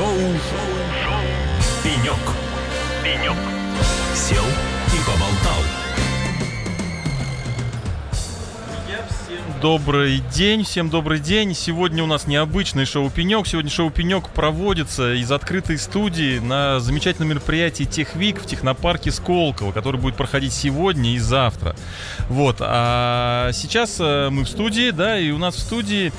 Шоу. «Пенек». «Пенек». Сел и поболтал. Добрый день, всем добрый день. Сегодня у нас необычный шоу «Пенек». Сегодня шоу «Пенек» проводится из открытой студии на замечательном мероприятии «Техвик» в технопарке Сколково, который будет проходить сегодня и завтра. Вот, а сейчас э, мы в студии, да, и у нас в студии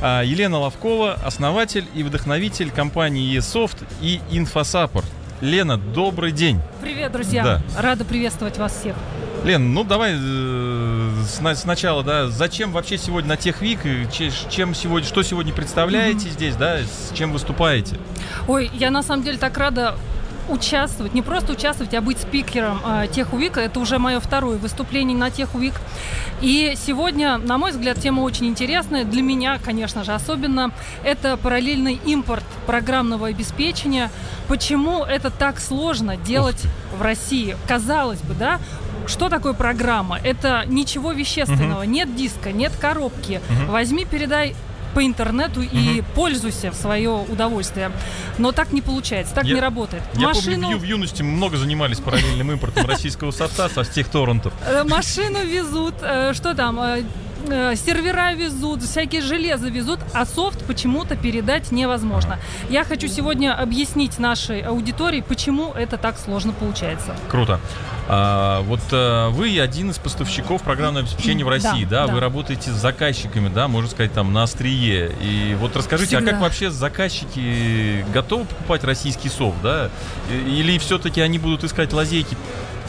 Елена Ловкова, основатель и вдохновитель компании eSoft и InfoSupport. Лена, добрый день. Привет, друзья. Да. Рада приветствовать вас всех. Лен, ну давай э, сна- сначала, да, зачем вообще сегодня на Техвик, че- чем сегодня, что сегодня представляете здесь, да, с чем выступаете? Ой, я на самом деле так рада участвовать, не просто участвовать, а быть спикером э, Техувика. Это уже мое второе выступление на Техувик. И сегодня, на мой взгляд, тема очень интересная. Для меня, конечно же, особенно. Это параллельный импорт программного обеспечения. Почему это так сложно делать в России? Казалось бы, да? Что такое программа? Это ничего вещественного. Нет диска, нет коробки. Возьми, передай по интернету и пользуйся в свое удовольствие. Но так не получается, так Я- не работает. Я помню, в в юности мы много занимались параллельным импортом российского софта со всех торрентов. Э, Машину везут, э, что там, э, сервера везут, всякие железо везут, а софт почему-то передать невозможно. Я хочу сегодня объяснить нашей аудитории, почему это так сложно получается. Круто. А, вот э, вы один из поставщиков программного обеспечения в России, да, Да, да. Вы работаете с заказчиками, да, можно сказать, там на острие. И вот расскажите, а Всегда. как вообще заказчики готовы покупать российский софт, да? Или все-таки они будут искать лазейки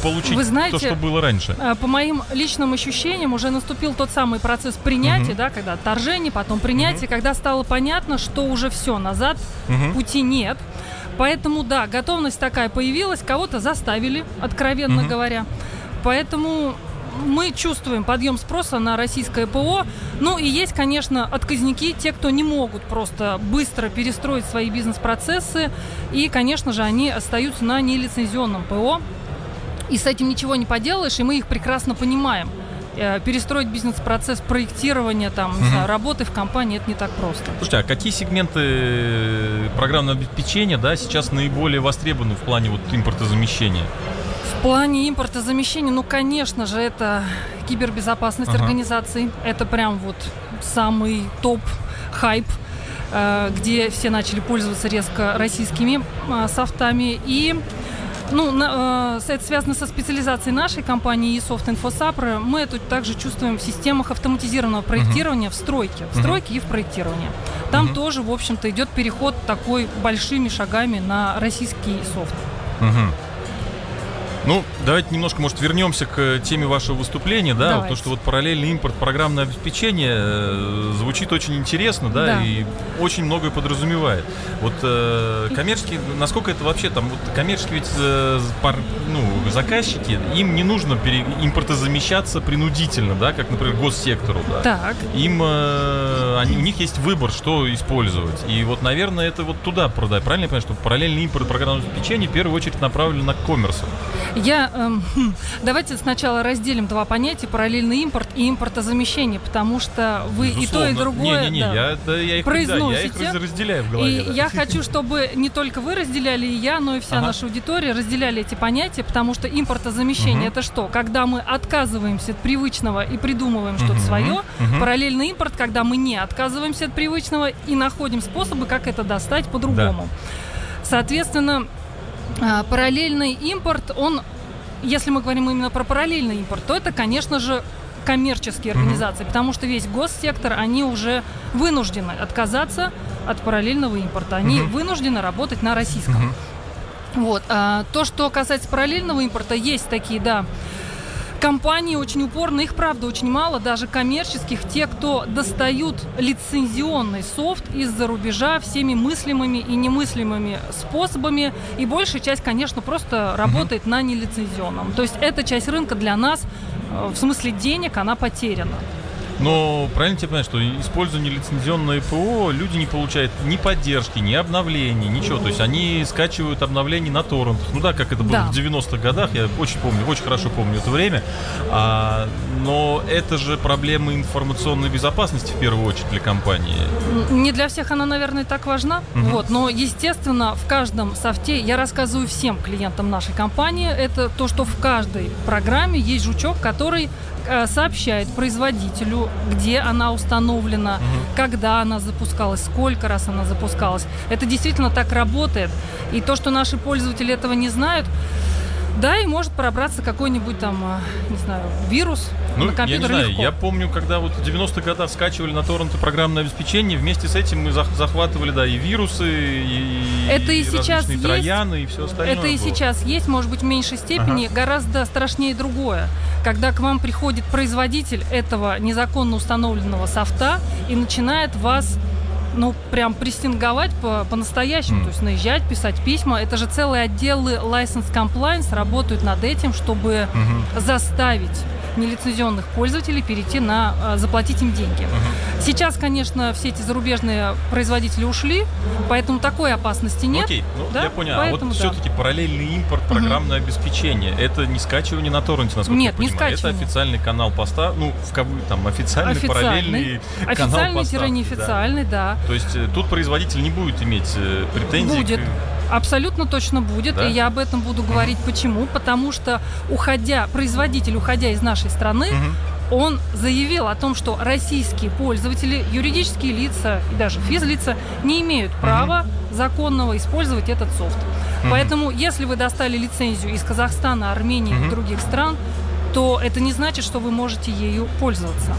получить Вы знаете, то, что было раньше? Э, По моим личным ощущениям, уже наступил тот самый процесс принятия, Мгм. да, когда отторжение, потом принятие, когда стало понятно, что уже все, назад Мгм. пути нет. Поэтому, да, готовность такая появилась, кого-то заставили, откровенно Мгм. говоря. Поэтому мы чувствуем подъем спроса на российское ПО. Ну и есть, конечно, отказники, те, кто не могут просто быстро перестроить свои бизнес-процессы. И, конечно же, они остаются на нелицензионном ПО. И с этим ничего не поделаешь, и мы их прекрасно понимаем. Э, Перестроить бизнес-процесс проектирования, там, Мгм. знаю, работы в компании, это не так просто. Слушайте, а какие сегменты программного обеспечения, да, сейчас наиболее востребованы в плане вот импортозамещения? В плане импортозамещения, ну, конечно же, это кибербезопасность Ага. организаций. Это прям вот самый топ хайп, э, где все начали пользоваться резко российскими э, софтами. И ну, на- э, это связано со специализацией нашей компании eSoft InfoSapro. Мы это также чувствуем в системах автоматизированного проектирования в стройке. В стройке и в проектировании. Там Мгм. тоже, в общем-то, идет переход такой большими шагами на российский софт. Мгм. Ну, давайте немножко, может, вернемся к теме вашего выступления, да, Давайте. потому что вот параллельный импорт программное обеспечение э, звучит очень интересно, да, Да. и очень многое подразумевает. Вот э, коммерческие, насколько это вообще там, вот коммерческие ведь э, пар- ну, заказчики, им не нужно пере- импортозамещаться принудительно, да, как, например, госсектору, да. Так. Им, э, они, у них есть выбор, что использовать. И вот, наверное, это вот туда продать. Правильно я понимаю, что параллельный импорт программного обеспечения в первую очередь направлен на коммерс. Я, эм, хм, давайте сначала разделим два понятия параллельный импорт и импортозамещение, потому что вы и то, и другое Не-не-не, да, я, да, я их, да, я их произносите. раз- разделяю в И голове. да. я хочу, чтобы не только вы разделяли, и я, но и вся Ага. наша аудитория разделяли эти понятия, потому что импортозамещение Мгм. это что? Когда мы отказываемся от привычного и придумываем что-то Мгм. свое. Мгм. Параллельный импорт, когда мы не отказываемся от привычного и находим способы, как это достать по-другому. Соответственно, а, параллельный импорт, он, если мы говорим именно про параллельный импорт, то это, конечно же, коммерческие организации, потому что весь госсектор, они уже вынуждены отказаться от параллельного импорта. Они Мгм. вынуждены работать на российском. Мгм. Вот. А то, что касается параллельного импорта, есть такие, да, компании очень упорно, их правда очень мало, даже коммерческих, те, кто достают лицензионный софт из-за рубежа всеми мыслимыми и немыслимыми способами, и большая часть, конечно, просто работает на нелицензионном. То есть эта часть рынка для нас, э, в смысле денег, она потеряна. Но правильно тебе понять, что используя нелицензионное ПО, люди не получают ни поддержки, ни обновлений, ничего. То есть они скачивают обновления на торрентах. Ну да, как это было Да. в 90-х годах, я очень помню, очень хорошо помню это время. А, но это же проблема информационной безопасности в первую очередь для компании. Не для всех она, наверное, так важна. Мгм. Вот, но, естественно, в каждом софте я рассказываю всем клиентам нашей компании, это то, что в каждой программе есть жучок, который сообщает производителю, где она установлена, когда она запускалась, сколько раз она запускалась. Это действительно так работает. И то, что наши пользователи этого не знают, да, и может пробраться какой-нибудь там, э, не знаю, вирус Ну, на я не компьютер знаю, легко. я помню, когда вот в 90-х годах скачивали на торренты программное обеспечение, вместе с этим мы зах- захватывали, да, и вирусы, и, Это и сейчас различные есть. трояны, и все остальное Это и было. сейчас есть, может быть, в меньшей степени, гораздо страшнее другое. Когда к вам приходит производитель этого незаконно установленного софта и начинает вас ну, прям прессинговать по- по-настоящему, М. то есть наезжать, писать письма. Это же целые отделы License Compliance работают над этим, чтобы Мгм. заставить нелицензионных пользователей перейти на э, заплатить им деньги. Сейчас, конечно, все эти зарубежные производители ушли, поэтому такой опасности нет. Окей, ну да, я понял. поэтому а вот да. все-таки параллельный импорт, программное обеспечение, это не скачивание на торренте, насколько Нет, я не понимаю. Это скачивание. официальный канал поста, ну, в кавы, там, официальный, параллельный канал поставки, да. Официальный-неофициальный, да. То есть э, тут производитель не будет иметь э, претензий. Будет. к- Абсолютно точно будет, Да? и я об этом буду говорить. Почему? Потому что уходя, производитель, уходя из нашей страны, Мгм. он заявил о том, что российские пользователи, юридические лица и даже физлица не имеют права законного использовать этот софт. Поэтому, если вы достали лицензию из Казахстана, Армении и других стран, то это не значит, что вы можете ею пользоваться.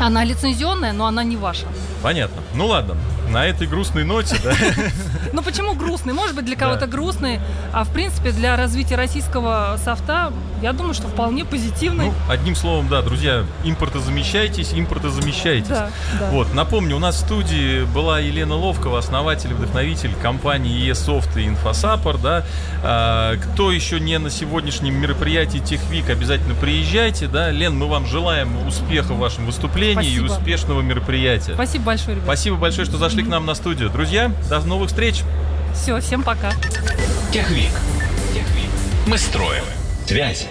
Она лицензионная, но она не ваша. Понятно. Ну ладно, на этой грустной ноте, да, Ну почему грустный? Может быть, для кого-то грустный, а в принципе для развития российского софта, я думаю, что вполне позитивный. ну, одним словом, да, друзья, импортозамещайтесь, импортозамещайтесь. да, да. Вот, напомню, у нас в студии была Елена Ловкова, основатель и вдохновитель компании eSoft и Infosapor, да. А, кто еще не на сегодняшнем мероприятии TechWeek, обязательно приезжайте, да. Лен, мы вам желаем успеха в вашем выступлении и успешного мероприятия. Спасибо большое, ребят. Спасибо большое, что зашли к нам на студию. Друзья, до новых встреч! Все, всем пока. Техвик. Техвик. Мы строим связи.